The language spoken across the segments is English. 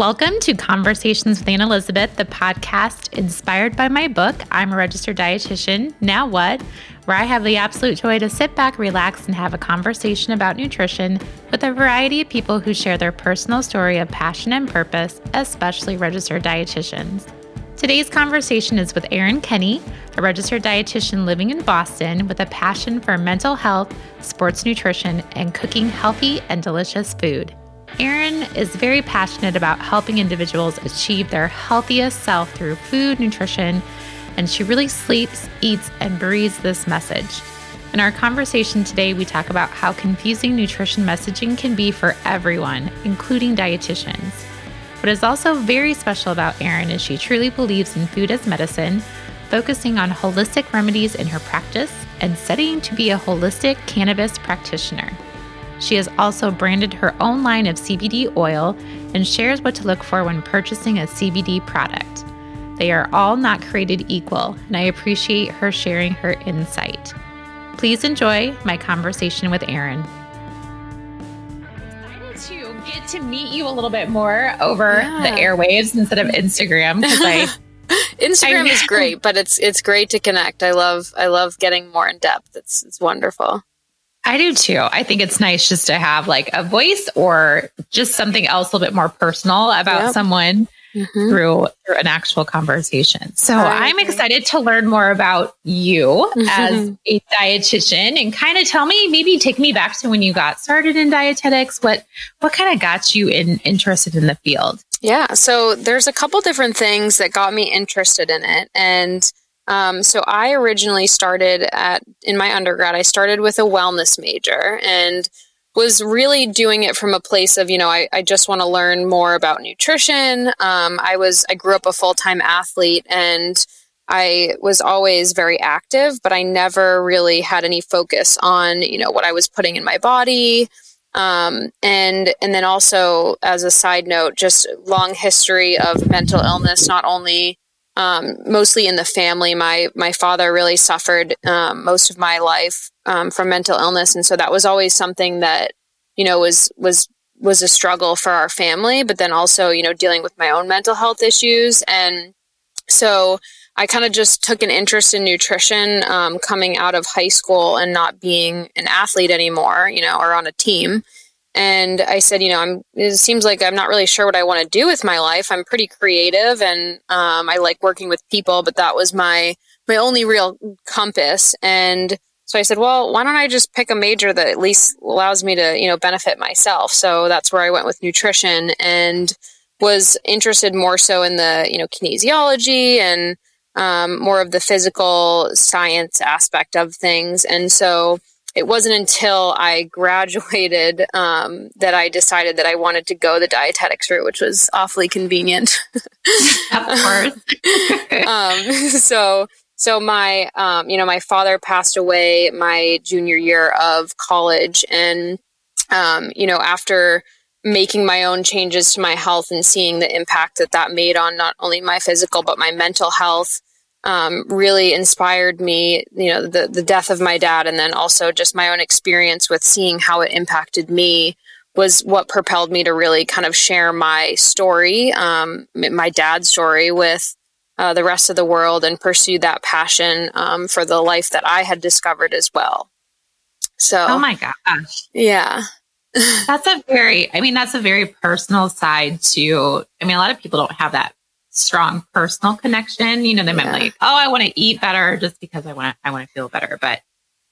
Welcome to Conversations with Aunt Elizabeth, the podcast inspired by my book, I'm a Registered Dietitian. Now What? Where I have the absolute joy to sit back, relax, and have a conversation about nutrition with a variety of people who share their personal story of passion and purpose, especially registered dietitians. Today's conversation is with Erin Kenny, a registered dietitian living in Boston with a passion for mental health, sports nutrition, and cooking healthy and delicious food. Erin is very passionate about helping individuals achieve their healthiest self through food, nutrition, and she really sleeps, eats, and breathes this message. In our conversation today, we talk about how confusing nutrition messaging can be for everyone, including dietitians. What is also very special about Erin is she truly believes in food as medicine, focusing on holistic remedies in her practice and studying to be a holistic cannabis practitioner. She has also branded her own line of CBD oil and shares what to look for when purchasing a CBD product. They are all not created equal, and I appreciate her sharing her insight. Please enjoy my conversation with Erin. Excited to get to meet you a little bit more over yeah. the airwaves instead of Instagram because I Instagram I, is great, but it's it's great to connect. I love I love getting more in depth. It's it's wonderful. I do too. I think it's nice just to have like a voice or just something else a little bit more personal about yep. someone mm-hmm. through through an actual conversation. So I'm excited to learn more about you mm-hmm. as a dietitian and kind of tell me, maybe take me back to when you got started in dietetics. What what kind of got you in interested in the field? Yeah, so there's a couple different things that got me interested in it, and um, so I originally started at in my undergrad. I started with a wellness major and was really doing it from a place of you know I, I just want to learn more about nutrition. Um, I was I grew up a full time athlete and I was always very active, but I never really had any focus on you know what I was putting in my body. Um, and and then also as a side note, just long history of mental illness, not only um, mostly in the family. My my father really suffered um, most of my life um, from mental illness, and so that was always something that you know was was was a struggle for our family. But then also you know dealing with my own mental health issues, and so I kind of just took an interest in nutrition um, coming out of high school and not being an athlete anymore, you know, or on a team and I said, you know, I'm. It seems like I'm not really sure what I want to do with my life. I'm pretty creative, and um, I like working with people, but that was my my only real compass. And so I said, well, why don't I just pick a major that at least allows me to, you know, benefit myself? So that's where I went with nutrition, and was interested more so in the, you know, kinesiology and um, more of the physical science aspect of things. And so it wasn't until I graduated um, that I decided that I wanted to go the dietetics route, which was awfully convenient. of course. um, so, so my, um, you know, my father passed away my junior year of college, and um, you know, after making my own changes to my health and seeing the impact that that made on not only my physical but my mental health um, really inspired me, you know, the, the death of my dad, and then also just my own experience with seeing how it impacted me was what propelled me to really kind of share my story, um, my dad's story with uh, the rest of the world and pursue that passion um, for the life that I had discovered as well. So, oh my gosh. Yeah. that's a very, I mean, that's a very personal side to, I mean, a lot of people don't have that strong personal connection. You know, they might yeah. like, oh, I want to eat better just because I want to, I want to feel better. But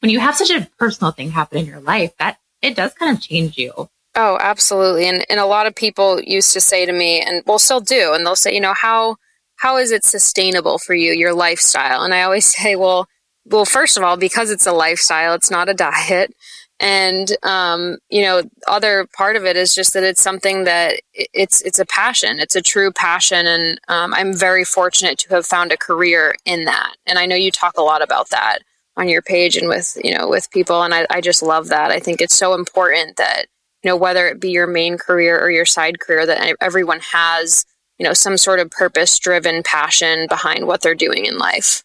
when you have such a personal thing happen in your life, that it does kind of change you. Oh, absolutely. And and a lot of people used to say to me, and will still do, and they'll say, you know, how how is it sustainable for you, your lifestyle? And I always say, well, well, first of all, because it's a lifestyle, it's not a diet and um, you know other part of it is just that it's something that it's it's a passion. It's a true passion. And um, i'm very fortunate to have found a career in that. And i know you talk a lot about that on your page and with you know with people. And i, I just love that. I think it's so important that you know whether it be your main career or your side career that everyone has you know some sort of purpose driven passion behind what they're doing in life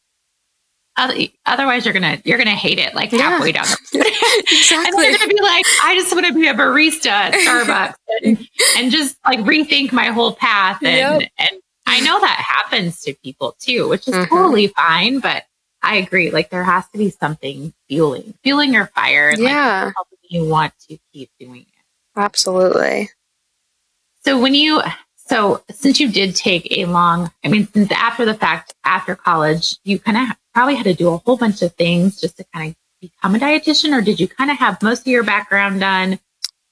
Otherwise, you're gonna you're gonna hate it like halfway yeah. down the road, exactly. and you're gonna be like, I just want to be a barista at Starbucks and, and, just like rethink my whole path. And, yep. and I know that happens to people too, which is mm-hmm. totally fine. But I agree. Like there has to be something fueling, fueling your fire. yeah. Like, helping you want to keep doing it. Absolutely. So when you, so since you did take a long, I mean, since after the fact, after college, you kind of probably had to do a whole bunch of things just to kind of become a dietitian, or did you kind of have most of your background done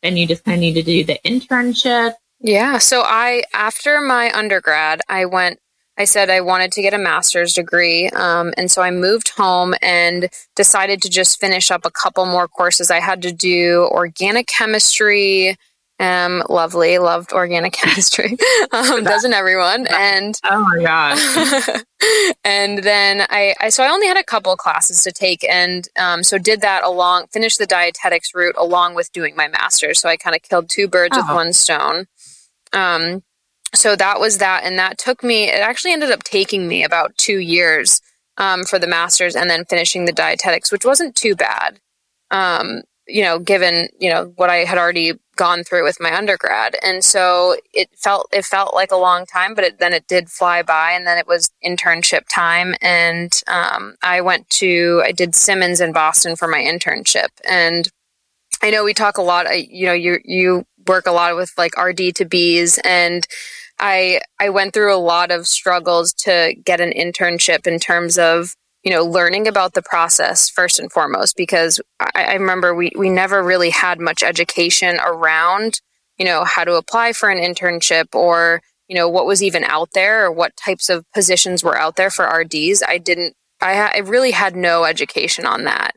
and you just kind of needed to do the internship? Yeah. So I, after my undergrad, I went, I said I wanted to get a master's degree. Um, and so I moved home and decided to just finish up a couple more courses. I had to do organic chemistry, um, lovely, loved organic chemistry. um, doesn't everyone? And oh my god! and then I, I, so I only had a couple classes to take, and um, so did that along, finished the dietetics route along with doing my master's. So I kind of killed two birds oh. with one stone. Um, so that was that, and that took me. It actually ended up taking me about two years um, for the master's, and then finishing the dietetics, which wasn't too bad. Um, you know, given you know what I had already gone through with my undergrad, and so it felt it felt like a long time, but it, then it did fly by, and then it was internship time, and um, I went to I did Simmons in Boston for my internship, and I know we talk a lot. You know, you you work a lot with like RD to Bs, and I I went through a lot of struggles to get an internship in terms of you know, learning about the process first and foremost, because I, I, remember we, we never really had much education around, you know, how to apply for an internship or, you know, what was even out there or what types of positions were out there for RDs. I didn't, I, I really had no education on that.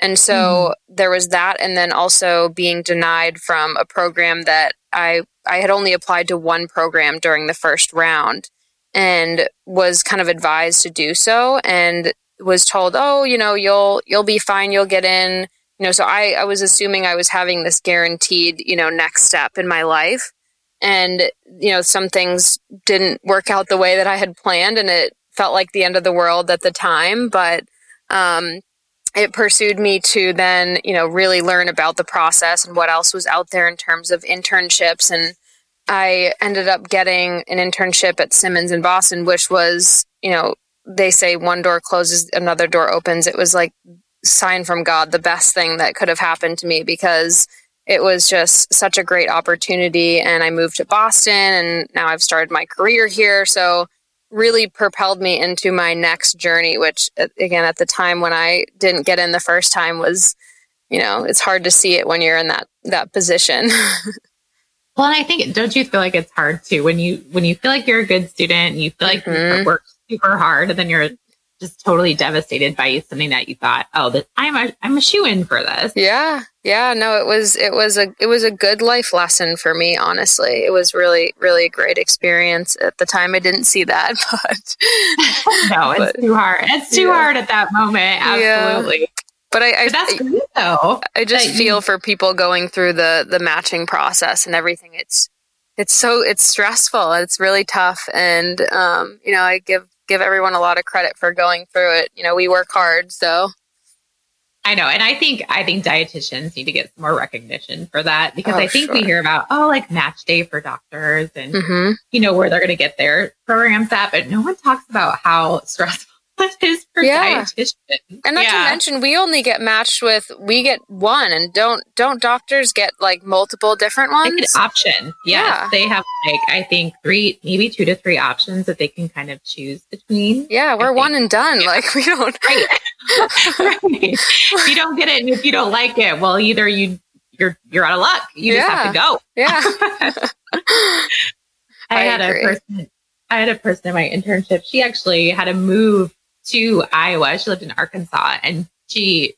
And so mm-hmm. there was that. And then also being denied from a program that I, I had only applied to one program during the first round and was kind of advised to do so. And was told, "Oh, you know, you'll you'll be fine, you'll get in." You know, so I I was assuming I was having this guaranteed, you know, next step in my life. And you know, some things didn't work out the way that I had planned and it felt like the end of the world at the time, but um it pursued me to then, you know, really learn about the process and what else was out there in terms of internships and I ended up getting an internship at Simmons in Boston, which was, you know, they say one door closes, another door opens. It was like sign from God, the best thing that could have happened to me because it was just such a great opportunity. And I moved to Boston and now I've started my career here. So really propelled me into my next journey, which again, at the time when I didn't get in the first time was, you know, it's hard to see it when you're in that, that position. well, and I think, don't you feel like it's hard too when you, when you feel like you're a good student and you feel like mm-hmm. you work super hard and then you're just totally devastated by something that you thought, oh, this, I'm a I'm a shoe in for this. Yeah, yeah. No, it was it was a it was a good life lesson for me. Honestly, it was really really a great experience. At the time, I didn't see that, but no, it's but, too hard. It's too yeah. hard at that moment. Absolutely. Yeah. But I, I but that's great though. I just feel you, for people going through the the matching process and everything. It's it's so it's stressful. It's really tough, and um, you know, I give give everyone a lot of credit for going through it. You know, we work hard, so I know, and I think I think dietitians need to get more recognition for that because oh, I think sure. we hear about oh like match day for doctors and mm-hmm. you know where they're going to get their programs at, but no one talks about how stressful yeah. And not yeah. to mention, we only get matched with we get one, and don't don't doctors get like multiple different ones? Option. Yes, yeah, they have like I think three, maybe two to three options that they can kind of choose between. Yeah, we're one and done. Yeah. Like we don't. Right. right. If you don't get it, and if you don't like it, well, either you you're you're out of luck. You just have to go. Yeah. I, I, had agree. a person. I had a person in my internship. She actually had to move to Iowa. She lived in Arkansas and she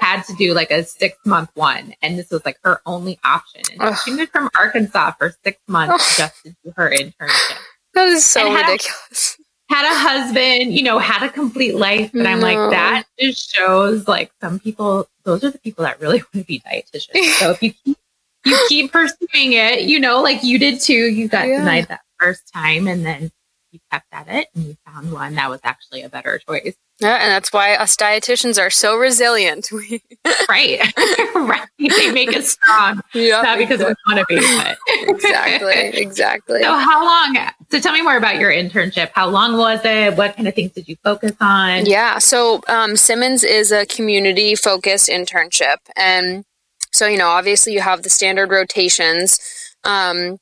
had to do like a six month one. And this was like her only option. And she moved from Arkansas for six months just to do her internship. That is so ridiculous. A, had a husband, you know, had a complete life. But no. I'm like, that just shows like some people, those are the people that really want to be dietitians. So if you keep, you keep pursuing it, you know, like you did too, you got yeah. denied that first time and then you kept at it and you found one that was actually a better choice. Yeah, and that's why us dietitians are so resilient. right. right. They make us strong. Yeah, Not because exactly. we want to be, but exactly. Exactly. So, how long? So, tell me more about your internship. How long was it? What kind of things did you focus on? Yeah. So, um, Simmons is a community focused internship. And so, you know, obviously you have the standard rotations. Um,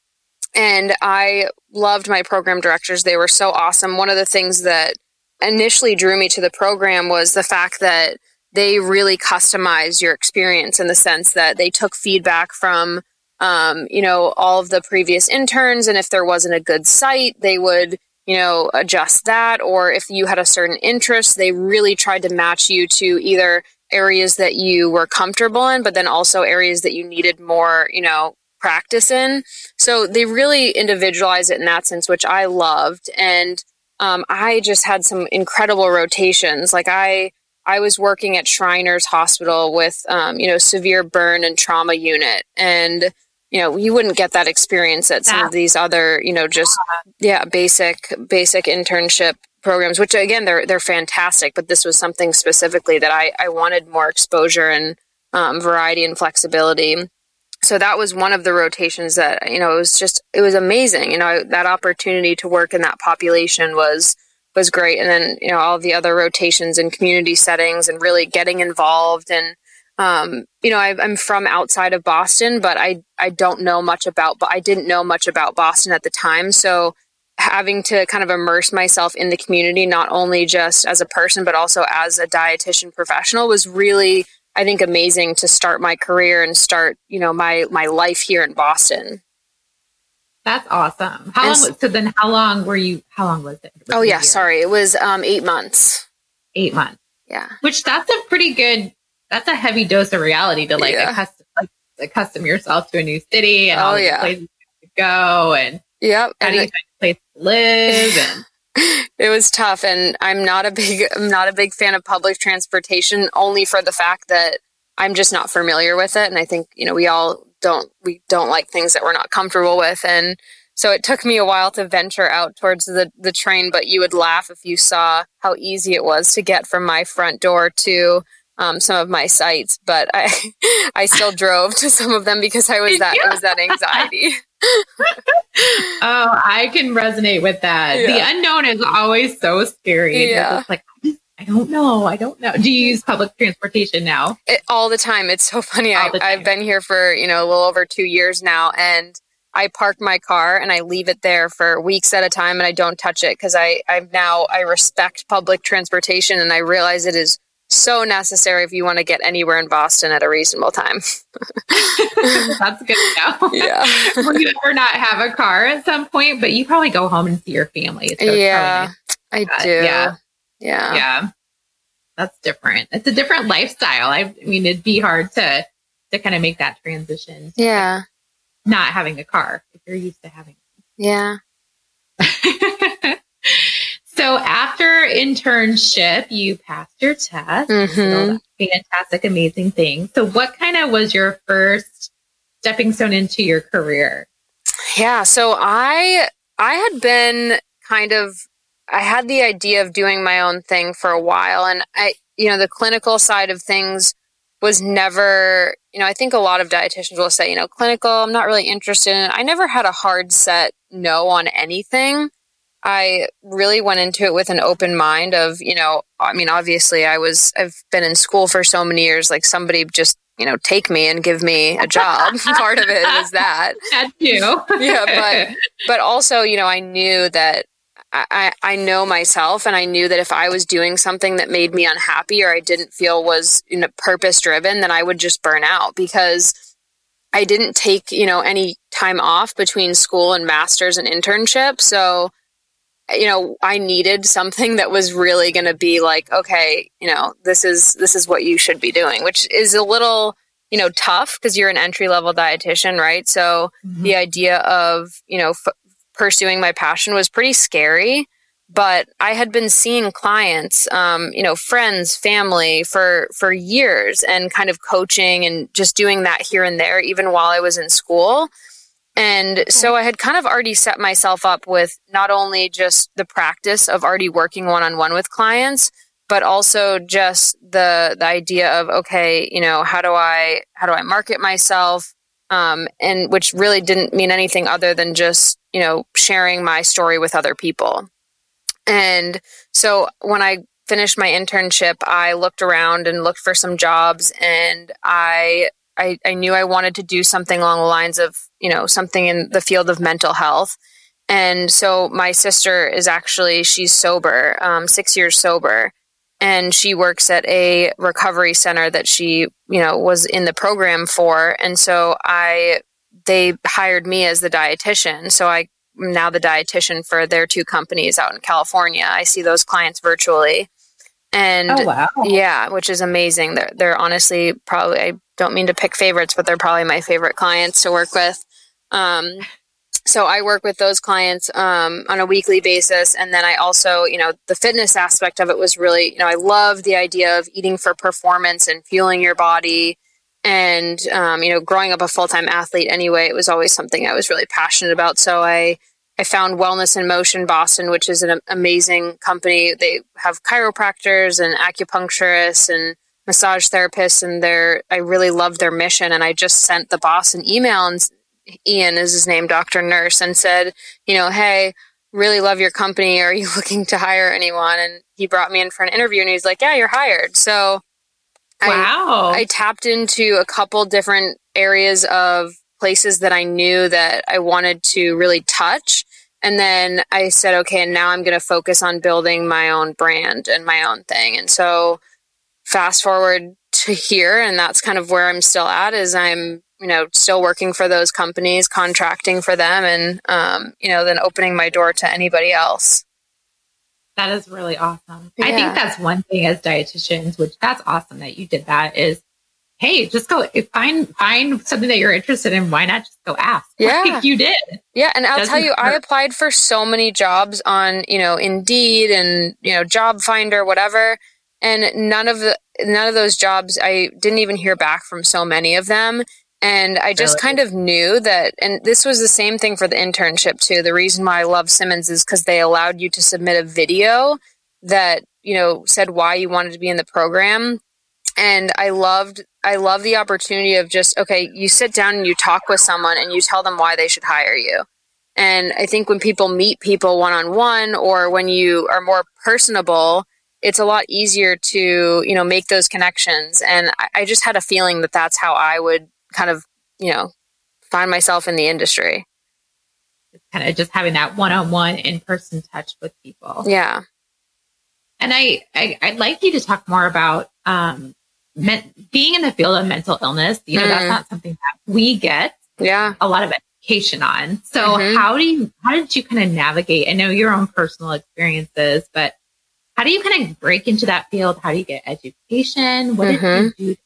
and I loved my program directors. They were so awesome. One of the things that initially drew me to the program was the fact that they really customized your experience in the sense that they took feedback from um, you know all of the previous interns and if there wasn't a good site they would you know adjust that or if you had a certain interest they really tried to match you to either areas that you were comfortable in but then also areas that you needed more you know practice in so they really individualize it in that sense which i loved and um, i just had some incredible rotations like i I was working at Shriners Hospital with, um, you know, severe burn and trauma unit. And, you know, you wouldn't get that experience at some of these other, you know, just, yeah, basic, basic internship programs, which again, they're, they're fantastic. But this was something specifically that I, I wanted more exposure and um, variety and flexibility. So that was one of the rotations that, you know, it was just, it was amazing. You know, that opportunity to work in that population was, was great. And then, you know, all the other rotations in community settings and really getting involved. And, um, you know, I, am from outside of Boston, but I, I don't know much about, but I didn't know much about Boston at the time. So having to kind of immerse myself in the community, not only just as a person, but also as a dietitian professional was really, I think, amazing to start my career and start, you know, my, my life here in Boston. That's awesome. How and long? So then, how long were you? How long was it? Was oh yeah, sorry, it was um, eight months. Eight months. Yeah. Which that's a pretty good. That's a heavy dose of reality to like yeah. accustom, like accustom yourself to a new city and oh, all yeah. places to go and yep. How do you find a place to live and. It was tough and I'm not a big I'm not a big fan of public transportation only for the fact that I'm just not familiar with it and I think you know we all don't we don't like things that we're not comfortable with and so it took me a while to venture out towards the, the train but you would laugh if you saw how easy it was to get from my front door to um, some of my sites but i i still drove to some of them because i was that it was that anxiety oh i can resonate with that yeah. the unknown is always so scary yeah. It's like I don't know. I don't know. Do you use public transportation now? It, all the time. It's so funny. I, I've been here for, you know, a little over two years now. And I park my car and I leave it there for weeks at a time and I don't touch it because I, I've now, I respect public transportation and I realize it is so necessary if you want to get anywhere in Boston at a reasonable time. That's good to know. Yeah. You ever not have a car at some point, but you probably go home and see your family. So yeah, I do. Yeah. Yeah. Yeah. That's different. It's a different lifestyle. I, I mean, it'd be hard to to kind of make that transition. Yeah. Not having a car if you're used to having. Yeah. so after internship, you passed your test. Mm-hmm. fantastic, amazing thing. So, what kind of was your first stepping stone into your career? Yeah. So I I had been kind of I had the idea of doing my own thing for a while. And I, you know, the clinical side of things was never, you know, I think a lot of dietitians will say, you know, clinical, I'm not really interested in. I never had a hard set no on anything. I really went into it with an open mind of, you know, I mean, obviously I was, I've been in school for so many years, like somebody just, you know, take me and give me a job. Part of it was that. That too. yeah. But, but also, you know, I knew that I, I know myself and I knew that if I was doing something that made me unhappy or I didn't feel was you know, purpose driven, then I would just burn out because I didn't take, you know, any time off between school and masters and internship. So, you know, I needed something that was really going to be like, okay, you know, this is this is what you should be doing, which is a little, you know, tough because you're an entry level dietitian, right? So mm-hmm. the idea of, you know, f- pursuing my passion was pretty scary but I had been seeing clients, um, you know, friends, family for for years, and kind of coaching and just doing that here and there, even while I was in school. And so I had kind of already set myself up with not only just the practice of already working one on one with clients, but also just the the idea of okay, you know, how do I how do I market myself? um, and which really didn't mean anything other than just you know sharing my story with other people. And so when I finished my internship, I looked around and looked for some jobs, and I I, I knew I wanted to do something along the lines of you know something in the field of mental health. And so my sister is actually she's sober, um, six years sober, and she works at a recovery center that she you know was in the program for. And so i they hired me as the dietitian. So i am now the dietitian for their two companies out in california. I see those clients virtually. And oh, wow. yeah which is amazing. They're, they're honestly probably i don't mean to pick favorites but they're probably my favorite clients to work with um, so I work with those clients um, on a weekly basis, and then I also, you know, the fitness aspect of it was really, you know, I love the idea of eating for performance and fueling your body. And um, you know, growing up a full time athlete anyway, it was always something I was really passionate about. So I I found Wellness in Motion Boston, which is an amazing company. They have chiropractors and acupuncturists and massage therapists, and they're I really love their mission. And I just sent the boss an email and Ian is his name, Dr. Nurse, and said, you know, hey, really love your company. Are you looking to hire anyone? And he brought me in for an interview and he's like, yeah, you're hired. So wow. I, I tapped into a couple different areas of places that I knew that I wanted to really touch. And then I said, okay, and now I'm going to focus on building my own brand and my own thing. And so fast forward to here, and that's kind of where I'm still at is I'm you know, still working for those companies, contracting for them, and um, you know, then opening my door to anybody else. That is really awesome. Yeah. I think that's one thing as dietitians, which that's awesome that you did that. Is hey, just go find find something that you're interested in. Why not just go ask? Yeah, like you did. Yeah, and I'll Doesn't tell you, hurt. I applied for so many jobs on you know Indeed and you know Job Finder, whatever, and none of the none of those jobs I didn't even hear back from so many of them. And I just kind of knew that, and this was the same thing for the internship too. The reason why I love Simmons is because they allowed you to submit a video that, you know, said why you wanted to be in the program. And I loved, I love the opportunity of just, okay, you sit down and you talk with someone and you tell them why they should hire you. And I think when people meet people one on one or when you are more personable, it's a lot easier to, you know, make those connections. And I, I just had a feeling that that's how I would kind of, you know, find myself in the industry. Kind of just having that one-on-one in-person touch with people. Yeah. And I, I would like you to talk more about um, me- being in the field of mental illness. You know, mm. that's not something that we get. Yeah. A lot of education on. So mm-hmm. how do you how did you kind of navigate? I know your own personal experiences, but how do you kind of break into that field? How do you get education? What mm-hmm. did you do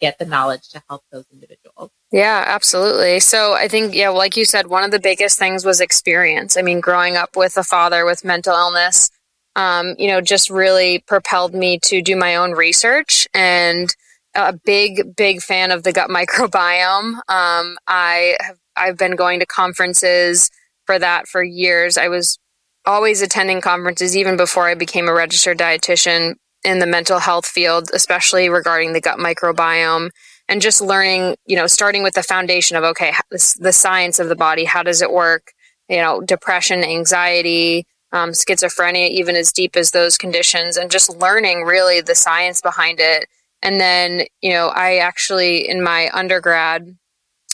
get the knowledge to help those individuals. Yeah, absolutely. So I think, yeah, like you said, one of the biggest things was experience. I mean, growing up with a father with mental illness, um, you know, just really propelled me to do my own research and a big, big fan of the gut microbiome. Um, I have, I've been going to conferences for that for years. I was always attending conferences even before I became a registered dietitian in the mental health field, especially regarding the gut microbiome and just learning, you know, starting with the foundation of, okay, the science of the body, how does it work? You know, depression, anxiety, um, schizophrenia, even as deep as those conditions, and just learning really the science behind it. And then, you know, I actually, in my undergrad,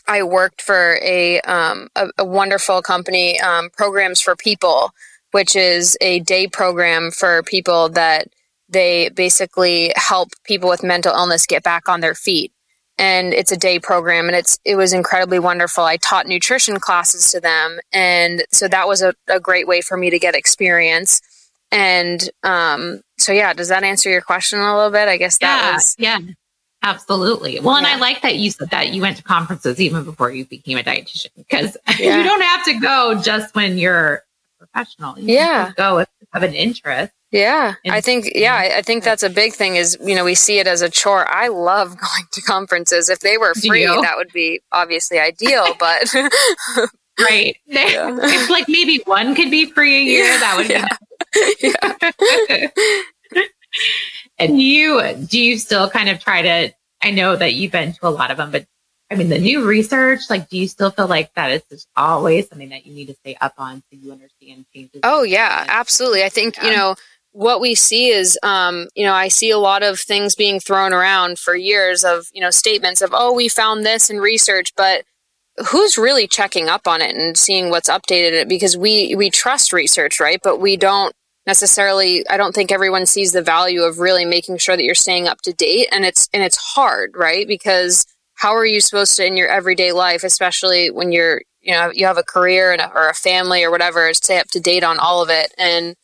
I worked for a, um, a, a, wonderful company, um, Programs for People, which is a day program for people that they basically help people with mental illness get back on their feet. And it's a day program and it's it was incredibly wonderful. I taught nutrition classes to them and so that was a, a great way for me to get experience. And um, so yeah, does that answer your question a little bit? I guess that yeah, was yeah. Absolutely. Well, and I like that you said that you went to conferences even before you became a dietitian because yeah. you don't have to go just when you're a professional. You yeah. go if you have an interest. Yeah, I think yeah, I think that's a big thing. Is you know we see it as a chore. I love going to conferences. If they were free, that would be obviously ideal. But right, yeah. it's like maybe one could be free a year. Yeah, that would be. Yeah. and you do you still kind of try to? I know that you've been to a lot of them, but I mean, the new research, like, do you still feel like that is just always something that you need to stay up on so you understand changes? Oh, yeah, absolutely. I think, you know, what we see is, um, you know, I see a lot of things being thrown around for years of, you know, statements of, oh, we found this in research, but who's really checking up on it and seeing what's updated it? Because we we trust research, right? But we don't necessarily. I don't think everyone sees the value of really making sure that you're staying up to date, and it's and it's hard, right? Because how are you supposed to in your everyday life, especially when you're you know you have a career and a, or a family or whatever, stay up to date on all of it. And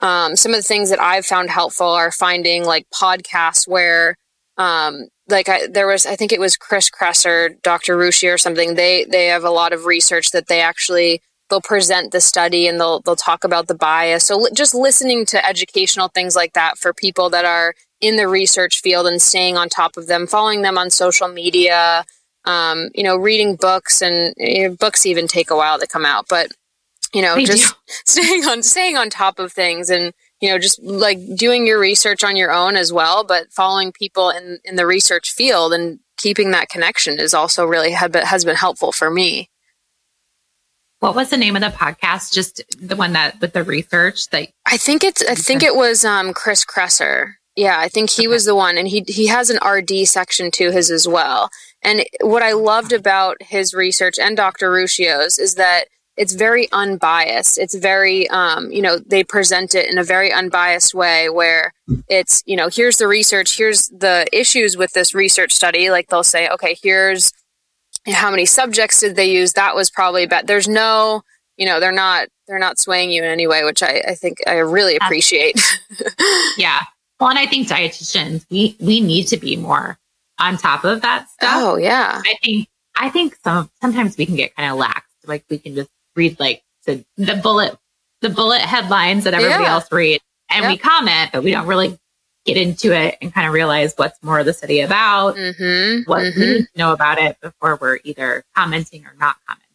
um, some of the things that I've found helpful are finding like podcasts where um, like I, there was, I think it was Chris Kresser, Dr. Ruscio or something. They they have a lot of research that they actually they'll present the study and they'll they'll talk about the bias. So li- just listening to educational things like that for people that are in the research field and staying on top of them, following them on social media, um, you know, reading books and you know, books even take a while to come out, but you know, they just do. staying on staying on top of things and you know just like doing your research on your own as well, but following people in in the research field and keeping that connection is also really has been helpful for me. What was the name of the podcast? Just the one that with the research that I think it's I think it was um Chris Kresser. Yeah, I think he okay. was the one, and he he has an RD section to his as well. And what I loved about his research and Dr. Ruscio's is that it's very unbiased. It's very, um, you know, they present it in a very unbiased way where it's, you know, here's the research, here's the issues with this research study. Like they'll say, okay, here's how many subjects did they use? That was probably bad. There's no, you know, they're not they're not swaying you in any way, which I, I think I really appreciate. yeah. Well, and I think dietitians, we we need to be more on top of that stuff. Oh yeah. I think I think some sometimes we can get kind of lax. Like we can just read like the the bullet the bullet headlines that everybody yeah. else reads, and yep. we comment, but we don't really get into it and kind of realize what's more of the city about, mm-hmm. what mm-hmm. we need to know about it before we're either commenting or not commenting.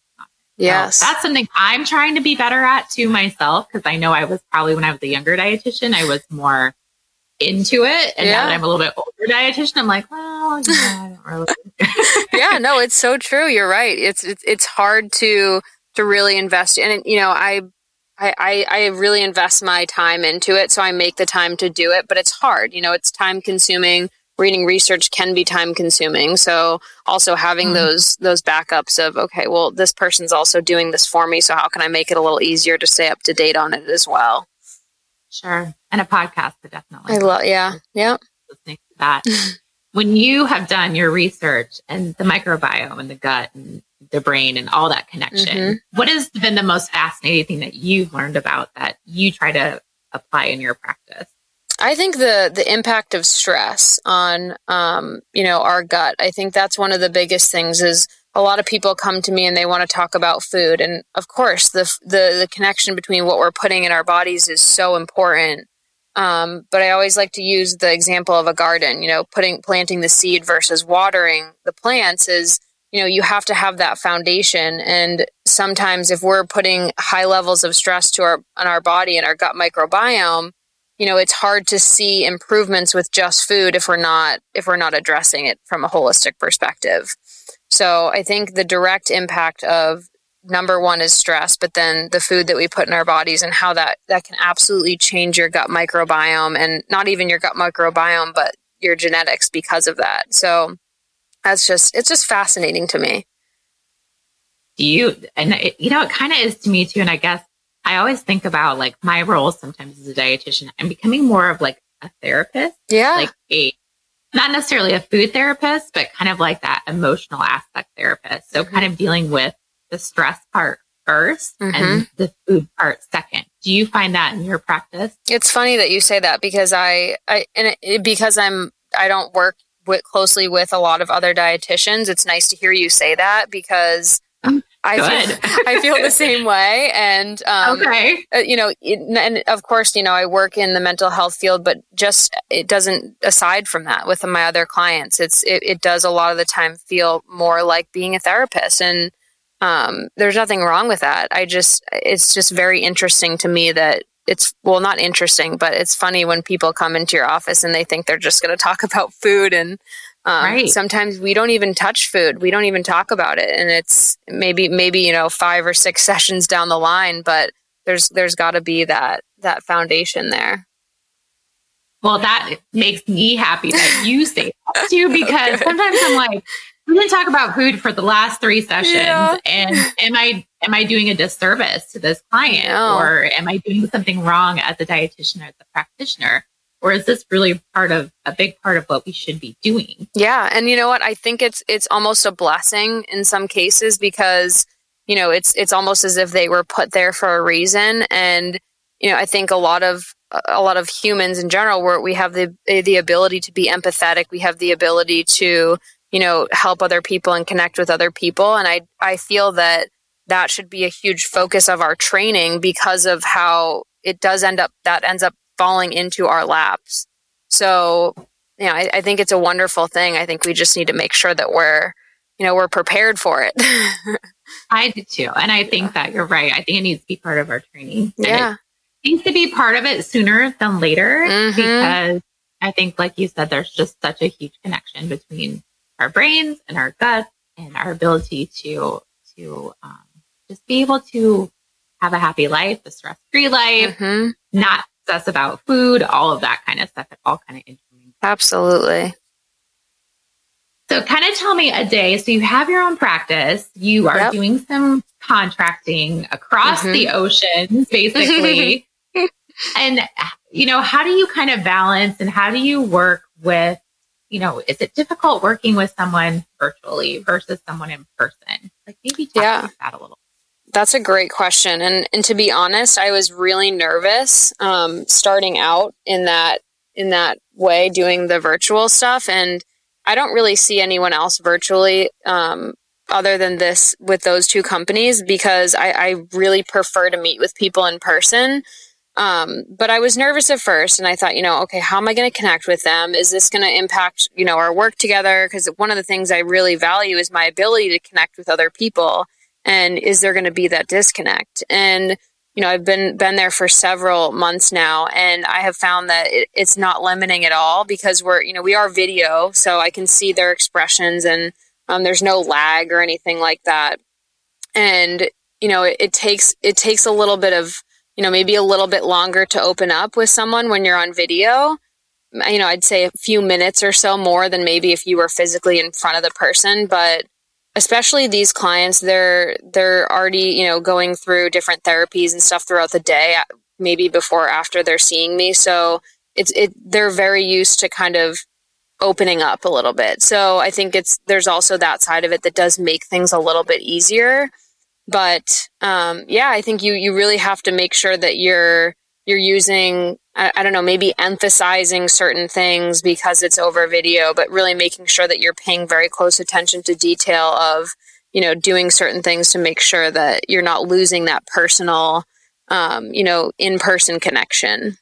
Yes. So that's something I'm trying to be better at to myself because I know I was probably when I was a younger dietitian, I was more into it. And yeah. now that I'm a little bit older dietitian, I'm like, well, yeah, I don't really. yeah, no, it's so true. You're right. It's, it's, it's hard to, to really invest in it. You know, I, I, I really invest my time into it. So I make the time to do it, but it's hard. You know, it's time consuming. Reading research can be time consuming. So also having mm-hmm. those those backups of okay, well, this person's also doing this for me. So how can I make it a little easier to stay up to date on it as well? Sure. And a podcast but definitely. I love yeah. Yeah. Listening to that. when you have done your research and the microbiome and the gut and the brain and all that connection, mm-hmm. what has been the most fascinating thing that you've learned about that you try to apply in your practice? I think the the impact of stress on um, you know our gut. I think that's one of the biggest things. Is a lot of people come to me and they want to talk about food, and of course the the the connection between what we're putting in our bodies is so important. Um, but I always like to use the example of a garden. You know, putting planting the seed versus watering the plants is you know you have to have that foundation. And sometimes if we're putting high levels of stress to our on our body and our gut microbiome you know it's hard to see improvements with just food if we're not if we're not addressing it from a holistic perspective. So i think the direct impact of number one is stress but then the food that we put in our bodies and how that that can absolutely change your gut microbiome and not even your gut microbiome but your genetics because of that. So that's just it's just fascinating to me. Do you and it, you know it kind of is to me too and i guess i always think about like my role sometimes as a dietitian i'm becoming more of like a therapist. Yeah. Like a not necessarily a food therapist but kind of like that emotional aspect therapist. So mm-hmm. kind of dealing with the stress part 1st mm-hmm. and the food part second. Do you find that in your practice? It's funny that you say that because i i and it, because i'm i don't work with, closely with a lot of other dietitians. It's nice to hear you say that because I feel, I feel the same way. And, um, okay. Uh, you know, it, and of course, you know, I work in the mental health field, but just, it doesn't, aside from that with my other clients, it's, it, it does a lot of the time feel more like being a therapist. And, um, there's nothing wrong with that. I just, it's just very interesting to me that it's well not interesting but it's funny when people come into your office and they think they're just going to talk about food and Um, Right. Sometimes we don't even touch food. We don't even talk about it, and it's maybe maybe you know five or six sessions down the line, but there's there's got to be that that foundation there. Well, that makes me happy that you say that too, because sometimes I'm like, we didn't talk about food for the last three sessions, Yeah. and am I am I doing a disservice to this client, No. or am I doing something wrong as a dietitian or as a practitioner, or is this really part of a big part of what we should be doing? Yeah, and you know what? I think it's it's almost a blessing in some cases because you know it's it's almost as if they were put there for a reason, and you know I think a lot of a lot of humans in general where we have the the ability to be empathetic, we have the ability to you know help other people and connect with other people, and I I feel that that should be a huge focus of our training because of how it does end up that ends up falling into our laps. So you know, I, I think it's a wonderful thing. I think we just need to make sure that we're, you know, we're prepared for it. I do too, and I think that you're right. I think it needs to be part of our training. Yeah. it needs to be part of it sooner than later Mhm. because I think, like you said, there's just such a huge connection between our brains and our guts and our ability to to um, just be able to have a happy life, a stress free life, hmm not stress about food, all of that kind of stuff. It all kind of intermingled. Absolutely. So, kind of tell me a day. So, you have your own practice. You are Yep. doing some contracting across Mhm. the oceans, basically. and, you know, how do you kind of balance and how do you work with, you know, is it difficult working with someone virtually versus someone in person? Like, maybe talk Yeah. about that a little. That's a great question. And and to be honest, I was really nervous um, starting out in that in that way, doing the virtual stuff. And I don't really see anyone else virtually um, other than this with those two companies because I, I really prefer to meet with people in person. Um, but I was nervous at first, and I thought, you know, okay, how am I going to connect with them? Is this going to impact, you know, our work together? Because one of the things I really value is my ability to connect with other people and is there going to be that disconnect and you know i've been been there for several months now and i have found that it, it's not limiting at all because we're you know we are video so i can see their expressions and um, there's no lag or anything like that and you know it, it takes it takes a little bit of you know maybe a little bit longer to open up with someone when you're on video. You know i'd say a few minutes or so more than maybe if you were physically in front of the person but especially these clients they're they're already you know going through different therapies and stuff throughout the day uh, maybe before or after they're seeing me. So it's it they're very used to kind of opening up a little bit. So i think it's there's also that side of it that does make things a little bit easier but um, yeah i think you you really have to make sure that you're you're using I, I don't know maybe emphasizing certain things because it's over video but really making sure that you're paying very close attention to detail of you know doing certain things to make sure that you're not losing that personal um, you know in-person connection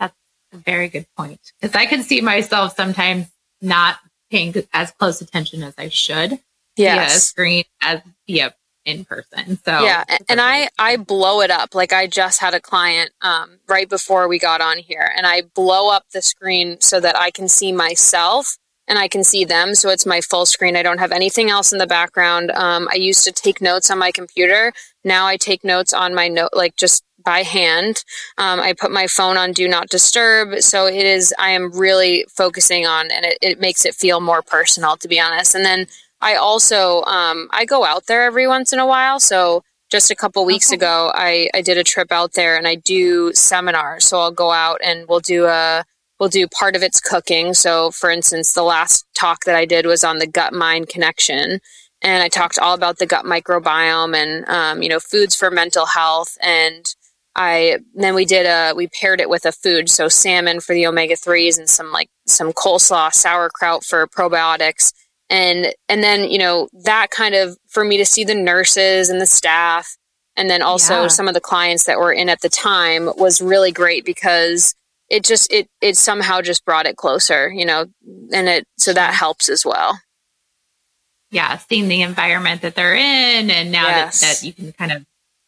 That's A very good point. Because I can see myself sometimes not paying as close attention as I should via a screen as via in person. So yeah and I i blow it up. Like i just had a client um, right before we got on here and i blow up the screen so that i can see myself and i can see them so it's my full screen. I don't have anything else in the background. Um, i used to take notes on my computer. Now i take notes on my note like just by hand. Um, i put my phone on do not disturb so it is i am really focusing on and it, it makes it feel more personal to be honest. And then I also um, I go out there every once in a while. So just a couple weeks Okay. ago, I I did a trip out there and I do seminars. So I'll go out and we'll do a we'll do part of it's cooking. So for instance, the last talk that I did was on the gut mind connection, and I talked all about the gut microbiome and um, you know foods for mental health and. I then we did a we paired it with a food so salmon for the omega threes and some like some coleslaw sauerkraut for probiotics and and then you know that kind of for me to see the nurses and the staff and then also Yeah. some of the clients that were in at the time was really great because it just it it somehow just brought it closer you know and it so that helps as well yeah, seeing the environment that they're in, and now Yes. that, that you can kind of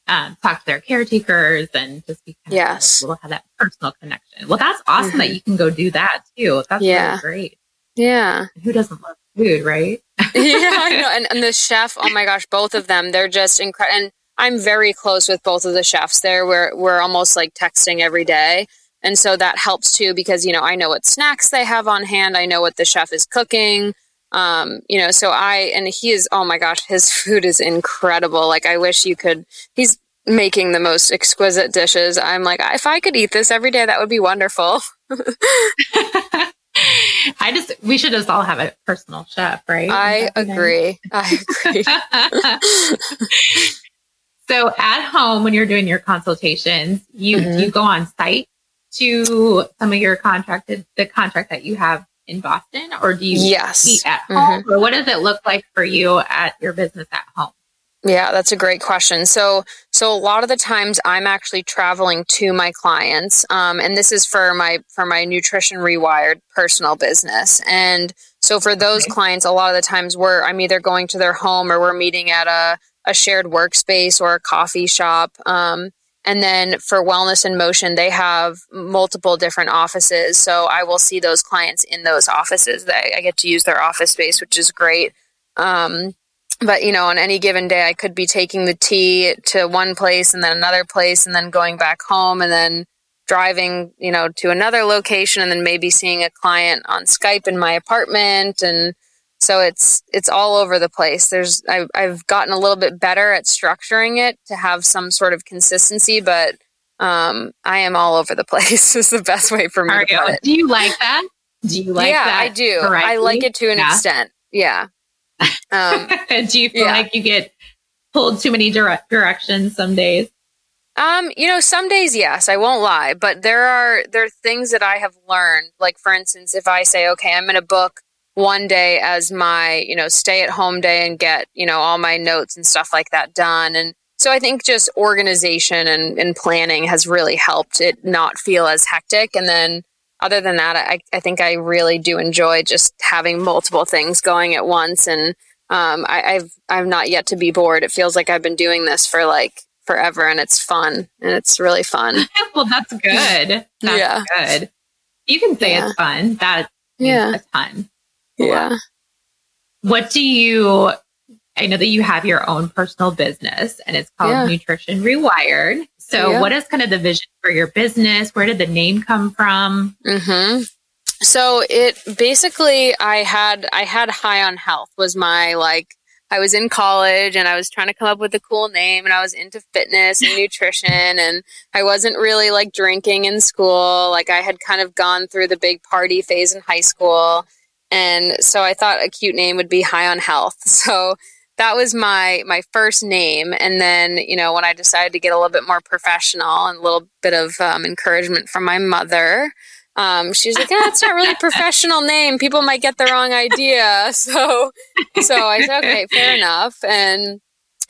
um, talk to their caretakers and just be kind Yes. of we'll have that personal connection. Well, that's awesome that Mhm. you can go do that too. That's Yeah. really great. Yeah. Who doesn't love food, right? yeah, I know. And, and the chef, oh my gosh, both of them, they're just incredible. And I'm very close with both of the chefs there. We're, we're almost like texting every day. And so that helps too because, you know, I know what snacks they have on hand. I know what the chef is cooking. Um, you know, so I, and he is, oh my gosh, his food is incredible. Like, I wish you could, he's making the most exquisite dishes. I'm like, if I could eat this every day, that would be wonderful. I just, we should just all have a personal chef, right? I agree. I agree. so at home, when you're doing your consultations, you, mm-hmm. you go on site to some of your contracted, the contract that you have in Boston, or do you yes. meet at home? Mm-hmm. Or what does it look like for you at your business at home? Yeah, that's a great question. So, so a lot of the times I'm actually traveling to my clients, um, and this is for my for my nutrition rewired personal business. And so for those okay. clients, a lot of the times we're I'm either going to their home or we're meeting at a a shared workspace or a coffee shop. Um, and then for Wellness in Motion, they have multiple different offices. So I will see those clients in those offices. That I get to use their office space, which is great. Um, but you know on any given day i could be taking the T to one place and then another place and then going back home and then driving you know to another location and then maybe seeing a client on skype in my apartment. And so it's it's all over the place. There's i've, I've gotten a little bit better at structuring it to have some sort of consistency but um, i am all over the place is the best way for me Are to put it. Do you like that? Do you like yeah that i do. I like it to an yeah. extent. Yeah um, Do you feel yeah. like you get pulled too many direct directions some days? Um, you know, some days yes, I won't lie, but there are there are things that I have learned. Like for instance, if I say, okay, I'm going to book one day as my you know stay at home day and get you know all my notes and stuff like that done, and so I think just organization and, and planning has really helped it not feel as hectic. And then other than that, I, I think I really do enjoy just having multiple things going at once. And um, I, I've I'm not yet to be bored. It feels like I've been doing this for like forever, and it's fun and it's really fun. well, that's good. That's yeah. good. You can say yeah. it's fun. That yeah, a ton. Yeah. What do you? I know that you have your own personal business, and it's called yeah. Nutrition Rewired. So, yeah. what is kind of the vision for your business? Where did the name come from? Mm-hmm. So it basically, I had I had High on Health was my like. I was in college and I was trying to come up with a cool name, and I was into fitness and nutrition, and I wasn't really like drinking in school. Like I had kind of gone through the big party phase in high school, and so I thought a cute name would be High on Health. So that was my my first name. And then you know when i decided to get a little bit more professional and a little bit of um, encouragement from my mother um, she was like yeah not really a professional name. People might get the wrong idea. So so i said okay fair enough. And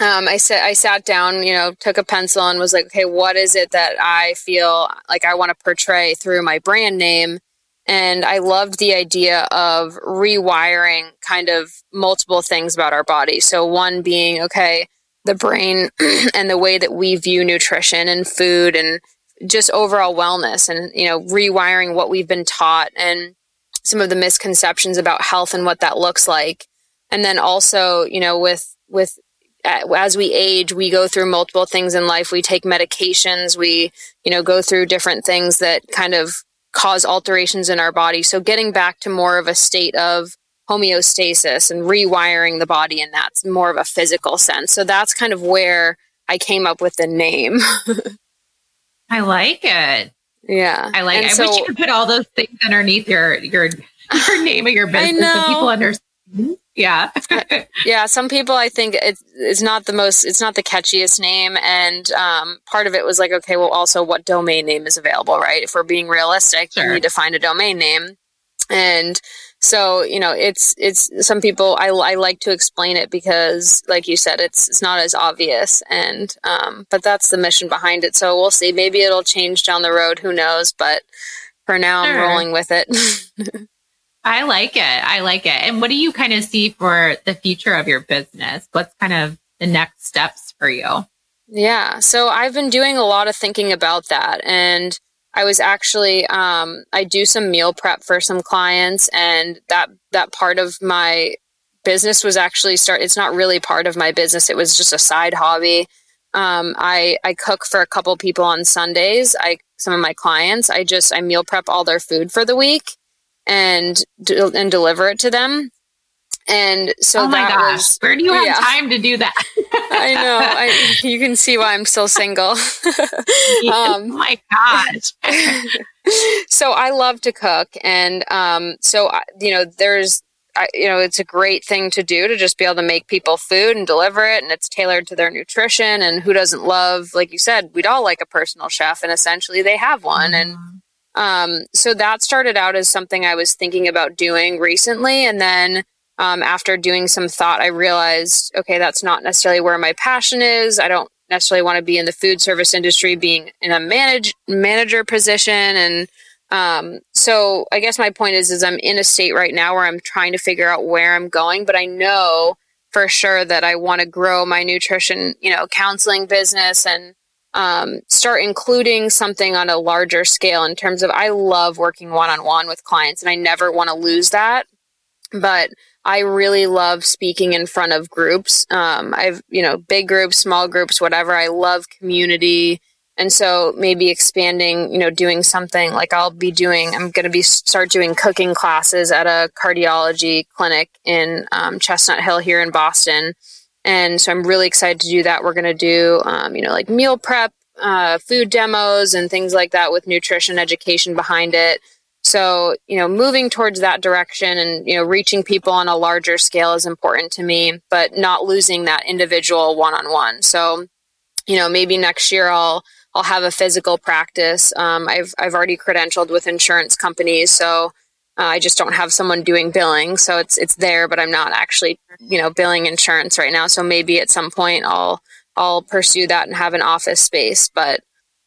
um, I said I sat down, you know, took a pencil and was like, okay, what is it that I feel like I want to portray through my brand name? And I loved the idea of rewiring kind of multiple things about our body. So, one being, okay, the brain and the way that we view nutrition and food and just overall wellness and, you know, rewiring what we've been taught and some of the misconceptions about health and what that looks like. And then also, you know, with, with, as we age, we go through multiple things in life. We take medications. We, you know, go through different things that kind of cause alterations in our body. So getting back to more of a state of homeostasis and rewiring the body in that's more of a physical sense. So that's kind of where I came up with the name. I like it. Yeah. I like it. I so, wish you could put all those things underneath your your your name of your business so people understand. Yeah. yeah. Some people, I think it's, it's not the most, it's not the catchiest name. And um, part of it was like, okay, well, also what domain name is available, right? If we're being realistic, sure. you need to find a domain name. And so, you know, it's, it's some people, I, I like to explain it because, like you said, it's, it's not as obvious. And, um, but that's the mission behind it. So we'll see. Maybe it'll change down the road. Who knows? But for now, sure. I'm rolling with it. I like it. I like it. And what do you kind of see for the future of your business? What's kind of the next steps for you? Yeah. So I've been doing a lot of thinking about that. And I was actually um, I do some meal prep for some clients, and that that part of my business was actually start. It's not really part of my business. It was just a side hobby. Um, I I cook for a couple people on Sundays. I some of my clients. I just I meal prep all their food for the week and and deliver it to them. And so oh that gosh. was where do you have yeah. time to do that? I know. I, you can see why I'm still single. um, oh my gosh. so I love to cook, and um, so you know, there's I, you know, it's a great thing to do to just be able to make people food and deliver it, and it's tailored to their nutrition. And who doesn't love, like you said, we'd all like a personal chef, and essentially they have one. Mm-hmm. And um, so that started out as something I was thinking about doing recently, and then um, after doing some thought, I realized, okay, that's not necessarily where my passion is. I don't necessarily want to be in the food service industry, being in a manage manager position, and um, so I guess my point is, is I'm in a state right now where I'm trying to figure out where I'm going, but I know for sure that I want to grow my nutrition, you know, counseling business and um, start including something on a larger scale in terms of I love working one on one with clients and I never want to lose that. But I really love speaking in front of groups. Um, I've, you know, big groups, small groups, whatever. I love community. And so maybe expanding, you know, doing something like I'll be doing, I'm going to be start doing cooking classes at a cardiology clinic in um, Chestnut Hill here in Boston. And so I'm really excited to do that. We're going to do, um, you know, like meal prep, uh, food demos, and things like that with nutrition education behind it. So, you know, moving towards that direction and, you know, reaching people on a larger scale is important to me, but not losing that individual one on one. So, you know, maybe next year I'll, I'll have a physical practice. Um, I've, I've already credentialed with insurance companies. So, uh, I just don't have someone doing billing, so it's it's there, but I'm not actually you know billing insurance right now. So maybe at some point I'll I'll pursue that and have an office space. But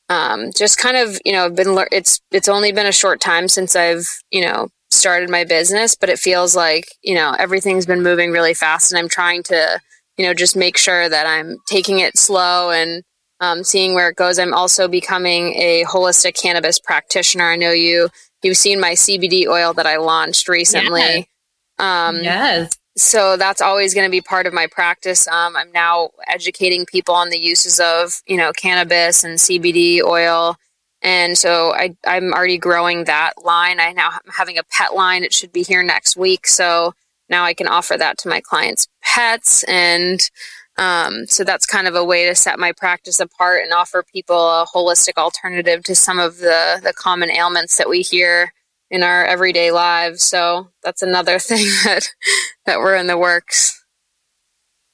um, just kind of you know been it's it's only been a short time since I've you know started my business, but it feels like you know everything's been moving really fast, and I'm trying to you know just make sure that I'm taking it slow and um, seeing where it goes. I'm also becoming a holistic cannabis practitioner. I know you you've seen my CBD oil that I launched recently. Yes. Um, yes so that's always going to be part of my practice. Um, I'm now educating people on the uses of you know cannabis and CBD oil, and so I, I'm already growing that line. I now am having a pet line. It should be here next week, so now I can offer that to my clients' pets, and um, so that's kind of a way to set my practice apart and offer people a holistic alternative to some of the the common ailments that we hear in our everyday lives. So that's another thing that that we're in the works.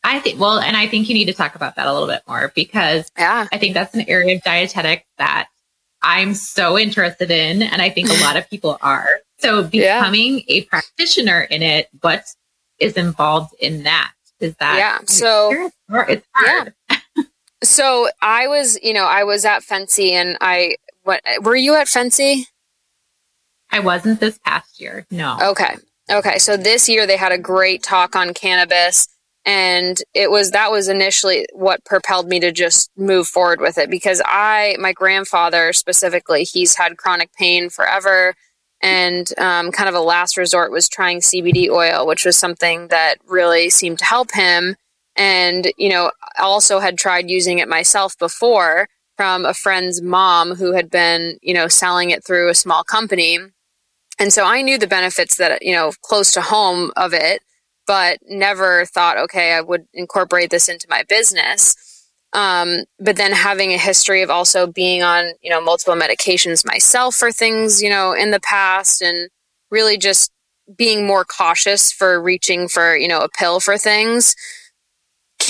I think well, and I think you need to talk about that a little bit more because yeah. I think that's an area of dietetic that I'm so interested in, and I think a lot of people are. So becoming yeah. a practitioner in it, what is involved in that? Is that yeah? So it's hard. Yeah. so I was, you know, I was at FNCE, and I what were you at FNCE? I wasn't this past year. No. Okay. Okay. So this year they had a great talk on cannabis and it was that was initially what propelled me to just move forward with it because I my grandfather specifically he's had chronic pain forever and um, kind of a last resort was trying CBD oil which was something that really seemed to help him and you know also had tried using it myself before from a friend's mom who had been you know selling it through a small company and so I knew the benefits that, you know, close to home of it, but never thought, okay, I would incorporate this into my business. Um, but then having a history of also being on, you know, multiple medications myself for things, you know, in the past and really just being more cautious for reaching for, you know, a pill for things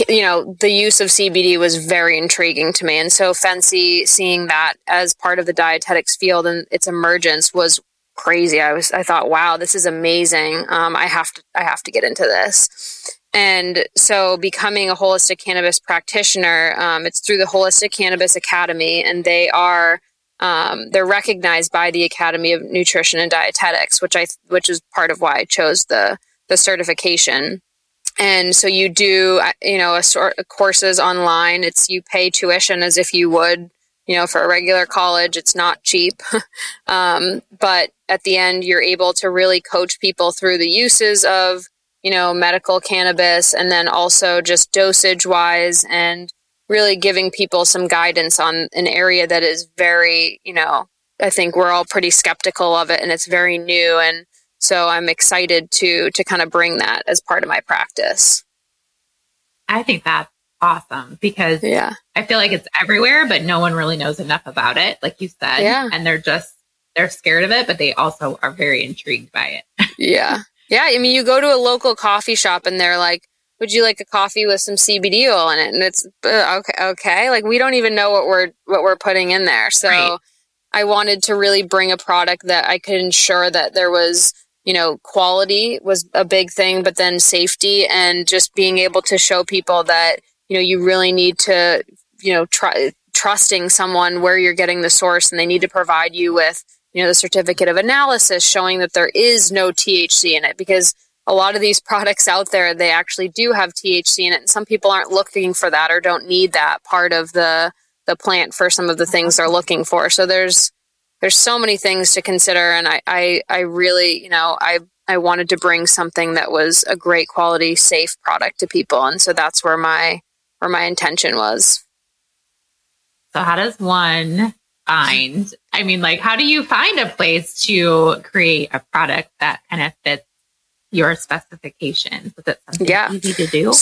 you know, the use of CBD was very intriguing to me. And so FNCE seeing that as part of the dietetics field and its emergence was crazy. I was I thought, wow, this is amazing. Um, I have to I have to get into this. And so, becoming a holistic cannabis practitioner, um, it's through the Holistic Cannabis Academy, and they are um, they're recognized by the Academy of Nutrition and Dietetics, which I which is part of why I chose the the certification. And so you do, uh, you know, a sort of courses online. It's you pay tuition as if you would you know, for a regular college, it's not cheap. um, but at the end, you're able to really coach people through the uses of, you know, medical cannabis and then also just dosage wise and really giving people some guidance on an area that is very, you know, I think we're all pretty skeptical of it and it's very new. And so I'm excited to, to kind of bring that as part of my practice. I think that's awesome because yeah. I feel like it's everywhere, but no one really knows enough about it, like you said. Yeah. And they're just they're scared of it, but they also are very intrigued by it. yeah. Yeah. I mean, you go to a local coffee shop and they're like, would you like a coffee with some CBD oil in it? And it's uh, okay. Okay. Like we don't even know what we're, what we're putting in there. So right. I wanted to really bring a product that I could ensure that there was, you know, quality was a big thing, but then safety and just being able to show people that, you know, you really need to, you know, try trusting someone where you're getting the source and they need to provide you with, you know, the certificate of analysis showing that there is no THC in it because a lot of these products out there, they actually do have THC in it. And some people aren't looking for that or don't need that part of the, the plant for some of the things they're looking for. So there's, there's so many things to consider. And I, I, I really, you know, I, I wanted to bring something that was a great quality, safe product to people. And so that's where my, where my intention was. So how does one find? I mean, like, how do you find a place to create a product that kind of fits your specifications? Was it something yeah. easy to do?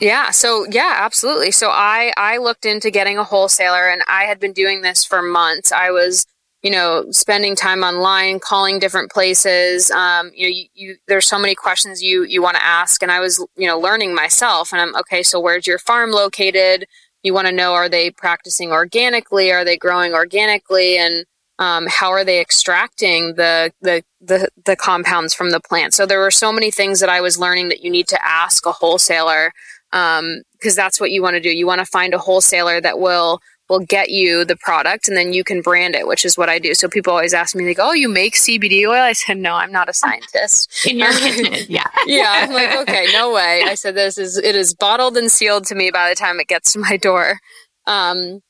Yeah. So yeah, absolutely. So I I looked into getting a wholesaler, and I had been doing this for months. I was you know spending time online calling different places um, you know you, you, there's so many questions you you want to ask and i was you know learning myself and i'm okay so where's your farm located you want to know are they practicing organically are they growing organically and um, how are they extracting the, the, the the compounds from the plant so there were so many things that i was learning that you need to ask a wholesaler because um, that's what you want to do you want to find a wholesaler that will will get you the product and then you can brand it, which is what I do. So people always ask me, like, oh, you make CBD oil? I said, no, I'm not a scientist. In your kitchen, yeah. yeah. I'm like, okay, no way. I said, this is, it is bottled and sealed to me by the time it gets to my door. Um,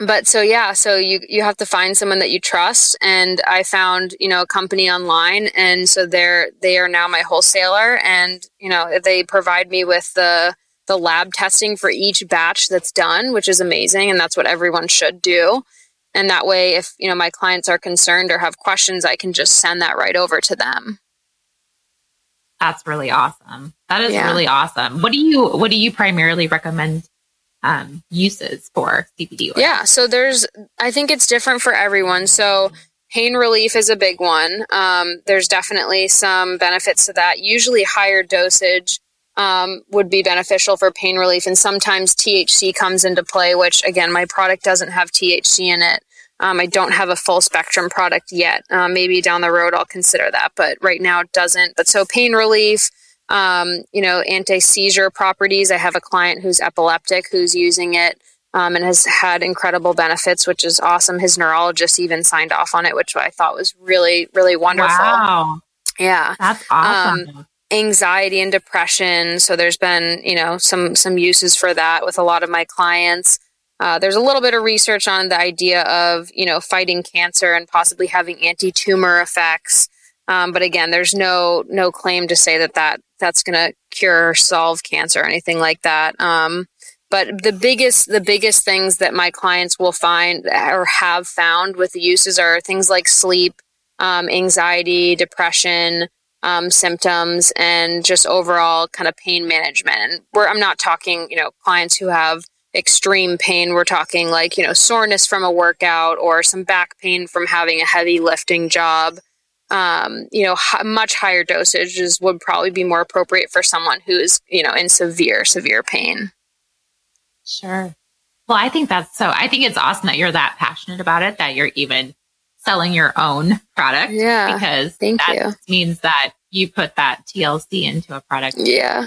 but so yeah, so you you have to find someone that you trust, and I found you know a company online, and so they're they are now my wholesaler, and you know they provide me with the the lab testing for each batch that's done, which is amazing. And that's what everyone should do. And that way, if you know my clients are concerned or have questions, I can just send that right over to them. That's really awesome. That is yeah. really awesome. What do you what do you primarily recommend um, uses for CBD oil? Yeah, so there's I think it's different for everyone. So pain relief is a big one. Um, there's definitely some benefits to that. Usually higher dosage um, would be beneficial for pain relief. And sometimes THC comes into play, which again, my product doesn't have THC in it. Um, I don't have a full spectrum product yet. Uh, maybe down the road I'll consider that, but right now it doesn't. But so pain relief, um, you know, anti seizure properties. I have a client who's epileptic who's using it. Um, and has had incredible benefits, which is awesome. His neurologist even signed off on it, which I thought was really, really wonderful. Wow. Yeah. That's awesome. Um, anxiety and depression. So there's been, you know, some some uses for that with a lot of my clients. Uh, there's a little bit of research on the idea of, you know, fighting cancer and possibly having anti-tumor effects. Um, but again, there's no no claim to say that that that's going to cure or solve cancer or anything like that. Um, but the biggest the biggest things that my clients will find or have found with the uses are things like sleep, um, anxiety, depression, um, symptoms and just overall kind of pain management. We're, I'm not talking, you know, clients who have extreme pain. We're talking like, you know, soreness from a workout or some back pain from having a heavy lifting job. Um, you know, h- much higher dosages would probably be more appropriate for someone who is, you know, in severe, severe pain. Sure. Well, I think that's so, I think it's awesome that you're that passionate about it, that you're even selling your own product. Yeah. Because Thank that you. means that you put that TLC into a product. Yeah.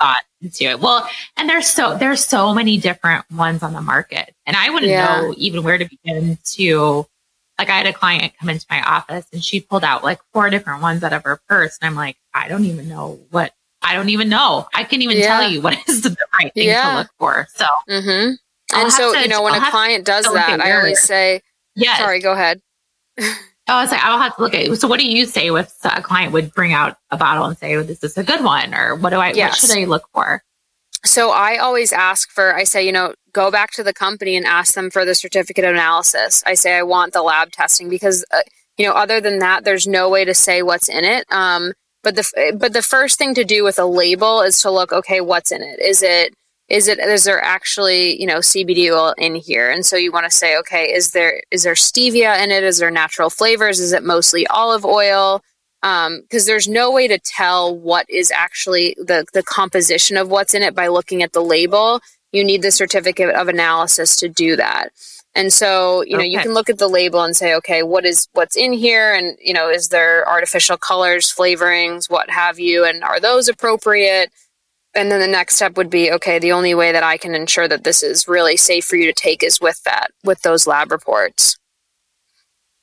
Thought into it. Well, and there's so there's so many different ones on the market. And I wouldn't yeah. know even where to begin to like I had a client come into my office and she pulled out like four different ones out of her purse. And I'm like, I don't even know what I don't even know. I can not even yeah. tell you what is the right thing yeah. to look for. So mm-hmm. and so, to, you know, when I'll a client does that, I always say, yeah. Sorry, go ahead. oh, I was like, I'll have to look at it. So what do you say if a client would bring out a bottle and say, "This is a good one? Or what do I, yes. what should I look for? So I always ask for, I say, you know, go back to the company and ask them for the certificate of analysis. I say, I want the lab testing because, uh, you know, other than that, there's no way to say what's in it. Um, but the but the first thing to do with a label is to look, okay, what's in it? Is it is it is there actually you know CBD oil in here? And so you want to say, okay, is there is there stevia in it? Is there natural flavors? Is it mostly olive oil? Because um, there's no way to tell what is actually the the composition of what's in it by looking at the label. You need the certificate of analysis to do that. And so, you know, okay. you can look at the label and say, okay, what is what's in here and, you know, is there artificial colors, flavorings, what have you, and are those appropriate? And then the next step would be, okay, the only way that I can ensure that this is really safe for you to take is with that, with those lab reports.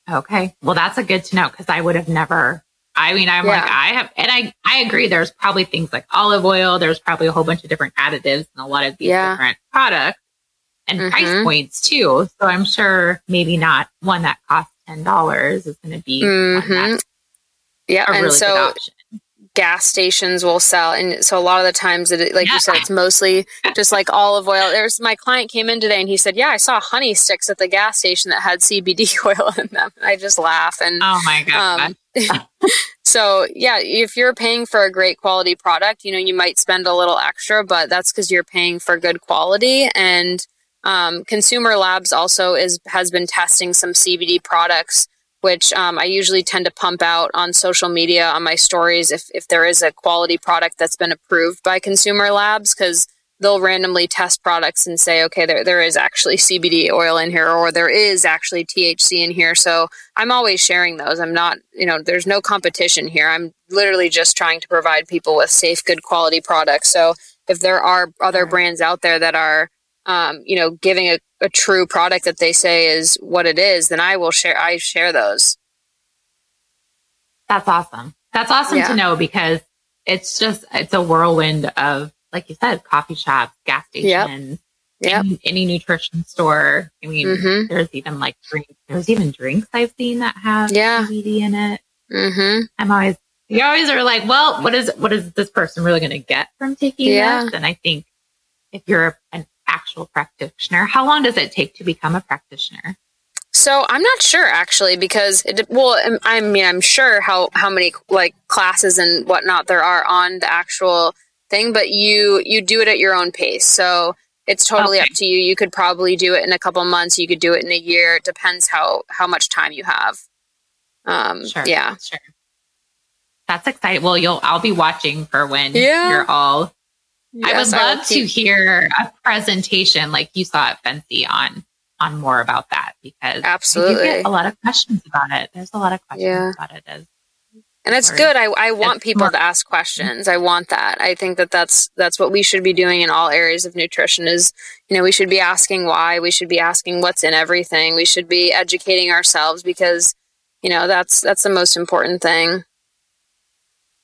Okay. Well, that's a good to know because I would have never I mean, I'm yeah. like, I have, and I, I agree. There's probably things like olive oil. There's probably a whole bunch of different additives in a lot of these yeah. different products and mm-hmm. price points too. So I'm sure maybe not one that costs ten dollars is going to be mm-hmm. yeah, and really so gas stations will sell, and so a lot of the times, it, like yeah. you said, it's mostly just like olive oil. There's my client came in today and he said, "Yeah, I saw honey sticks at the gas station that had CBD oil in them." I just laugh and oh my god. Um, so yeah, if you're paying for a great quality product, you know you might spend a little extra, but that's because you're paying for good quality and um, Consumer Labs also is has been testing some CBD products, which um, I usually tend to pump out on social media on my stories if if there is a quality product that's been approved by Consumer Labs because they'll randomly test products and say, okay, there, there is actually CBD oil in here, or there is actually THC in here. So I'm always sharing those. I'm not, you know, there's no competition here. I'm literally just trying to provide people with safe, good quality products. So if there are other brands out there that are um, you know, giving a, a true product that they say is what it is, then I will share. I share those. That's awesome. That's awesome yeah. to know because it's just it's a whirlwind of like you said, coffee shops, gas stations, yep. Any, any, nutrition store. I mean, mm-hmm. there's even like drink, there's even drinks I've seen that have yeah. CBD in it. Mm-hmm. I'm always you always are like, well, what is what is this person really going to get from taking yeah. this? And I think if you're an actual practitioner? How long does it take to become a practitioner? So I'm not sure actually because it, well I mean I'm sure how how many like classes and whatnot there are on the actual thing but you you do it at your own pace so it's totally okay. up to you you could probably do it in a couple months you could do it in a year it depends how how much time you have um sure, yeah sure that's exciting well you'll I'll be watching for when yeah. you're all Yes, I would love I to hear a presentation like you saw at FNCE on on more about that because absolutely get a lot of questions about it. There's a lot of questions yeah. about it as and it's good. I, I want people more- to ask questions. I want that. I think that that's that's what we should be doing in all areas of nutrition. Is you know we should be asking why. We should be asking what's in everything. We should be educating ourselves because you know that's that's the most important thing.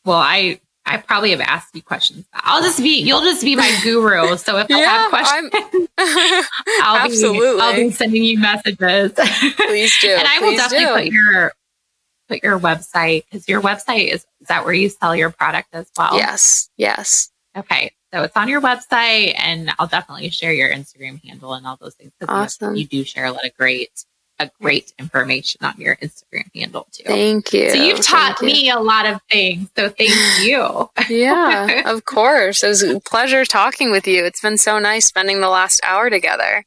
Well, I I probably have asked you questions. I'll just be you'll just be my guru. So if yeah, I have questions, I'll absolutely. be I'll be sending you messages. Please do. and I will definitely do. put your put your website because your website is is that where you sell your product as well? Yes. Yes. Okay. So it's on your website and I'll definitely share your Instagram handle and all those things. Awesome. You, you do share a lot of great a great information on your Instagram handle too. Thank you. So you've taught thank me you. a lot of things. So thank you. yeah, of course. It was a pleasure talking with you. It's been so nice spending the last hour together.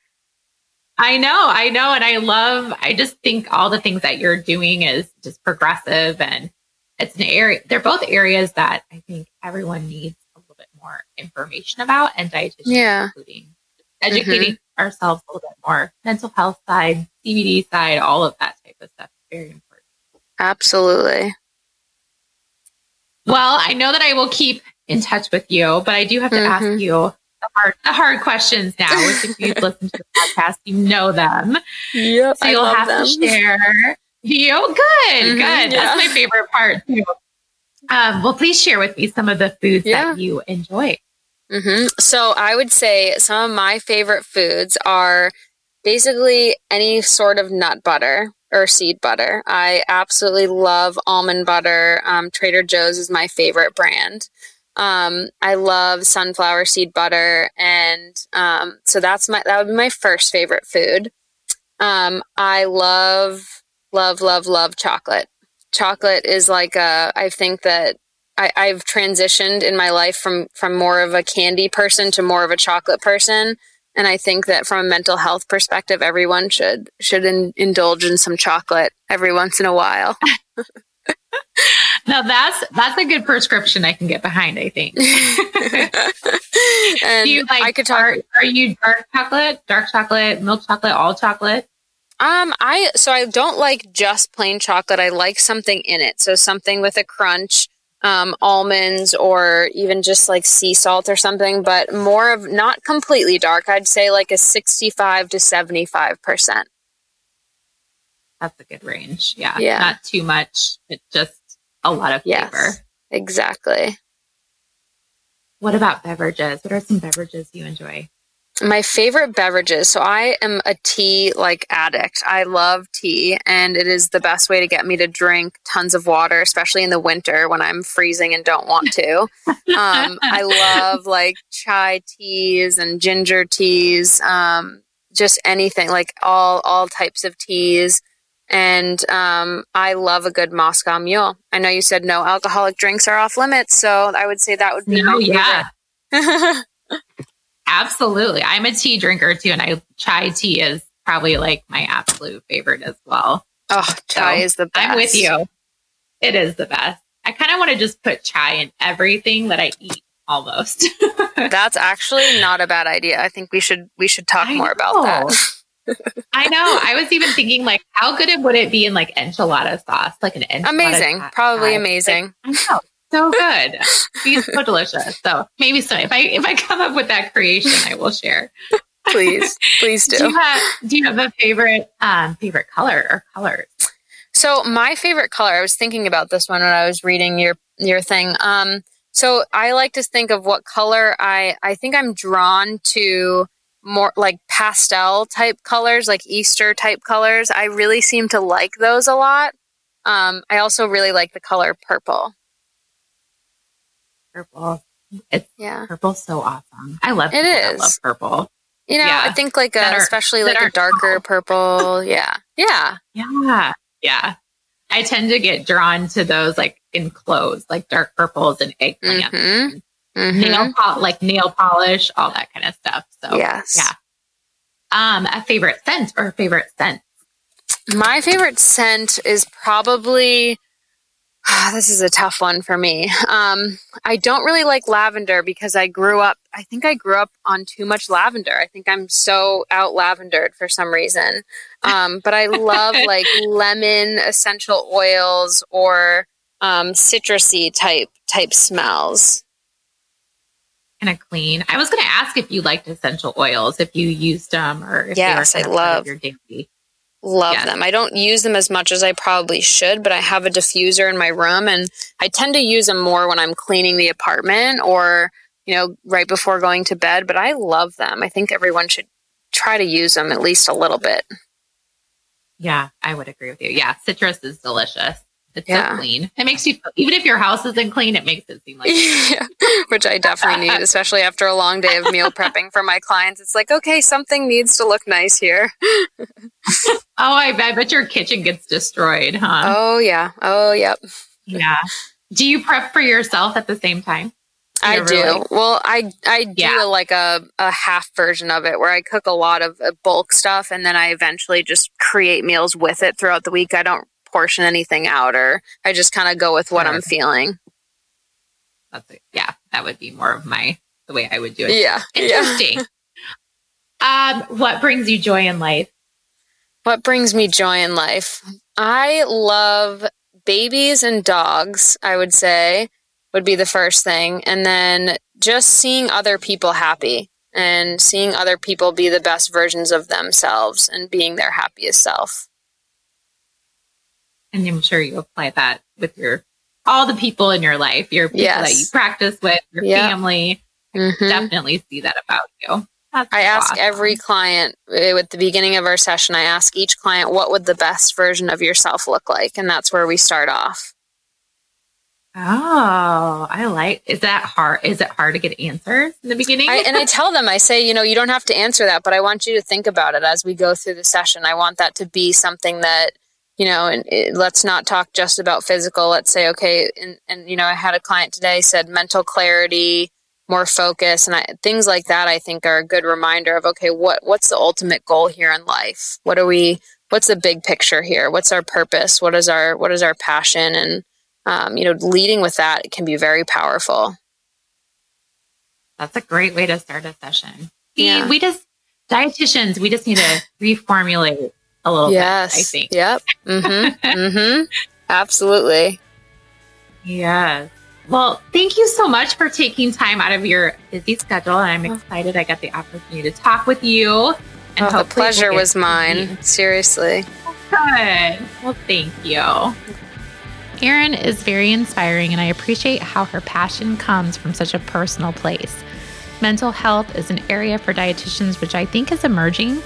I know, I know. And I love, I just think all the things that you're doing is just progressive and it's an area, they're both areas that I think everyone needs a little bit more information about and dietitians, yeah. including educating mm-hmm. Ourselves a little bit more. Mental health side, CBD side, all of that type of stuff is very important. Absolutely. Well, I know that I will keep in touch with you, but I do have to mm-hmm. ask you the hard, the hard questions now. Which, if you've listened to the podcast, you know them. Yep, so you'll have them. to share. You good, mm-hmm, good. Yeah. That's my favorite part too. Um, well, please share with me some of the foods yeah. that you enjoy. Mm-hmm. So I would say some of my favorite foods are basically any sort of nut butter or seed butter. I absolutely love almond butter. Um, Trader Joe's is my favorite brand. Um, I love sunflower seed butter, and um, so that's my that would be my first favorite food. Um, I love love love love chocolate. Chocolate is like a. I think that I, I've transitioned in my life from from more of a candy person to more of a chocolate person and I think that from a mental health perspective, everyone should should in, indulge in some chocolate every once in a while. now that's that's a good prescription I can get behind. I think. and you like, I could talk. Are, are you dark chocolate, dark chocolate, milk chocolate, all chocolate? Um, I so I don't like just plain chocolate. I like something in it. So something with a crunch um, almonds or even just like sea salt or something, but more of not completely dark. I'd say like a 65 to 75%. That's a good range. Yeah. Yeah. Not too much, but just a lot of flavor. Yes, exactly. What about beverages? What are some beverages you enjoy? My favorite beverages. So I am a tea like addict. I love tea and it is the best way to get me to drink tons of water, especially in the winter when I'm freezing and don't want to. um, I love like chai teas and ginger teas, um, just anything like all all types of teas. And um, I love a good Moscow Mule. I know you said no alcoholic drinks are off limits, so I would say that would be no, my yeah. Absolutely. I'm a tea drinker too, and I chai tea is probably like my absolute favorite as well. Oh, chai so is the best. I'm with you. It is the best. I kind of want to just put chai in everything that I eat almost. That's actually not a bad idea. I think we should we should talk I more know. about that. I know. I was even thinking like how good it would it be in like enchilada sauce? Like an enchilada Amazing. Probably amazing. Like, I know so good. He's so delicious. So maybe so if I if I come up with that creation, I will share. please, please do. do you have Do you have a favorite um, favorite color or colors? So my favorite color. I was thinking about this one when I was reading your your thing. Um, so I like to think of what color I I think I'm drawn to more like pastel type colors, like Easter type colors. I really seem to like those a lot. Um, I also really like the color purple purple. It's yeah, purple's so awesome. I love it. Is I love purple. You know, yeah. I think like a, are, especially like a darker purple. Yeah, yeah, yeah, yeah. I tend to get drawn to those like in clothes, like dark purples and eggplant, mm-hmm. mm-hmm. nail pol- like nail polish, all that kind of stuff. So yes, yeah. Um, a favorite scent or a favorite scent? My favorite scent is probably this is a tough one for me. Um, I don't really like lavender because I grew up, I think I grew up on too much lavender. I think I'm so out lavendered for some reason. Um, but I love like lemon essential oils or um, citrusy type type smells. Kind of clean. I was going to ask if you liked essential oils, if you used them, or if yes, they were I love your daily love yes. them. I don't use them as much as I probably should, but I have a diffuser in my room and I tend to use them more when I'm cleaning the apartment or, you know, right before going to bed, but I love them. I think everyone should try to use them at least a little bit. Yeah, I would agree with you. Yeah, citrus is delicious. It's yeah. so clean. It makes you, even if your house isn't clean, it makes it seem like, yeah, which I definitely need, especially after a long day of meal prepping for my clients. It's like, okay, something needs to look nice here. oh, I, I bet your kitchen gets destroyed, huh? Oh, yeah. Oh, yep. Yeah. Do you prep for yourself at the same time? I do. Like, well, I I do yeah. like a, a half version of it where I cook a lot of uh, bulk stuff and then I eventually just create meals with it throughout the week. I don't portion anything out or I just kind of go with what sure. I'm feeling. That's it. Yeah, that would be more of my the way I would do it. Yeah. Interesting. Yeah. um, what brings you joy in life? What brings me joy in life? I love babies and dogs, I would say, would be the first thing. And then just seeing other people happy and seeing other people be the best versions of themselves and being their happiest self. And I'm sure you apply that with your all the people in your life, your people yes. that you practice with, your yeah. family. Mm-hmm. definitely see that about you. That's I ask awesome. every client at the beginning of our session, I ask each client, what would the best version of yourself look like? And that's where we start off. Oh, I like. Is that hard? Is it hard to get answers in the beginning? I, and I tell them, I say, you know, you don't have to answer that, but I want you to think about it as we go through the session. I want that to be something that, you know, and it, let's not talk just about physical. Let's say, okay, and, and you know, I had a client today said mental clarity, more focus, and I, things like that. I think are a good reminder of okay, what what's the ultimate goal here in life? What are we? What's the big picture here? What's our purpose? What is our what is our passion? And um, you know, leading with that can be very powerful. That's a great way to start a session. Yeah. We just, dietitians, we just need to reformulate a little yes. bit, I think. Yep. Mm-hmm. mm-hmm. Absolutely. Yes. Well, thank you so much for taking time out of your busy schedule. And I'm oh. excited I got the opportunity to talk with you. And oh, the pleasure we'll was mine. Seriously. Good. Well, thank you. Erin is very inspiring, and I appreciate how her passion comes from such a personal place. Mental health is an area for dietitians which I think is emerging,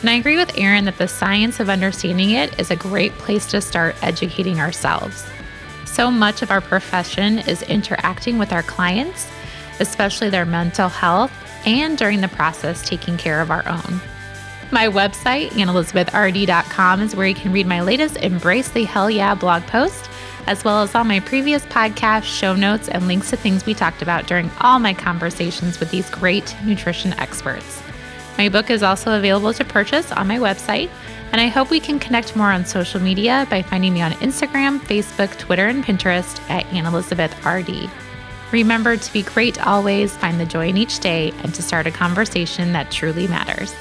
and I agree with Erin that the science of understanding it is a great place to start educating ourselves. So much of our profession is interacting with our clients, especially their mental health, and during the process, taking care of our own. My website, annelizabethrd.com, is where you can read my latest Embrace the Hell Yeah blog post as well as all my previous podcasts, show notes, and links to things we talked about during all my conversations with these great nutrition experts. My book is also available to purchase on my website, and I hope we can connect more on social media by finding me on Instagram, Facebook, Twitter, and Pinterest at Anne Elizabeth RD. Remember to be great always, find the joy in each day, and to start a conversation that truly matters.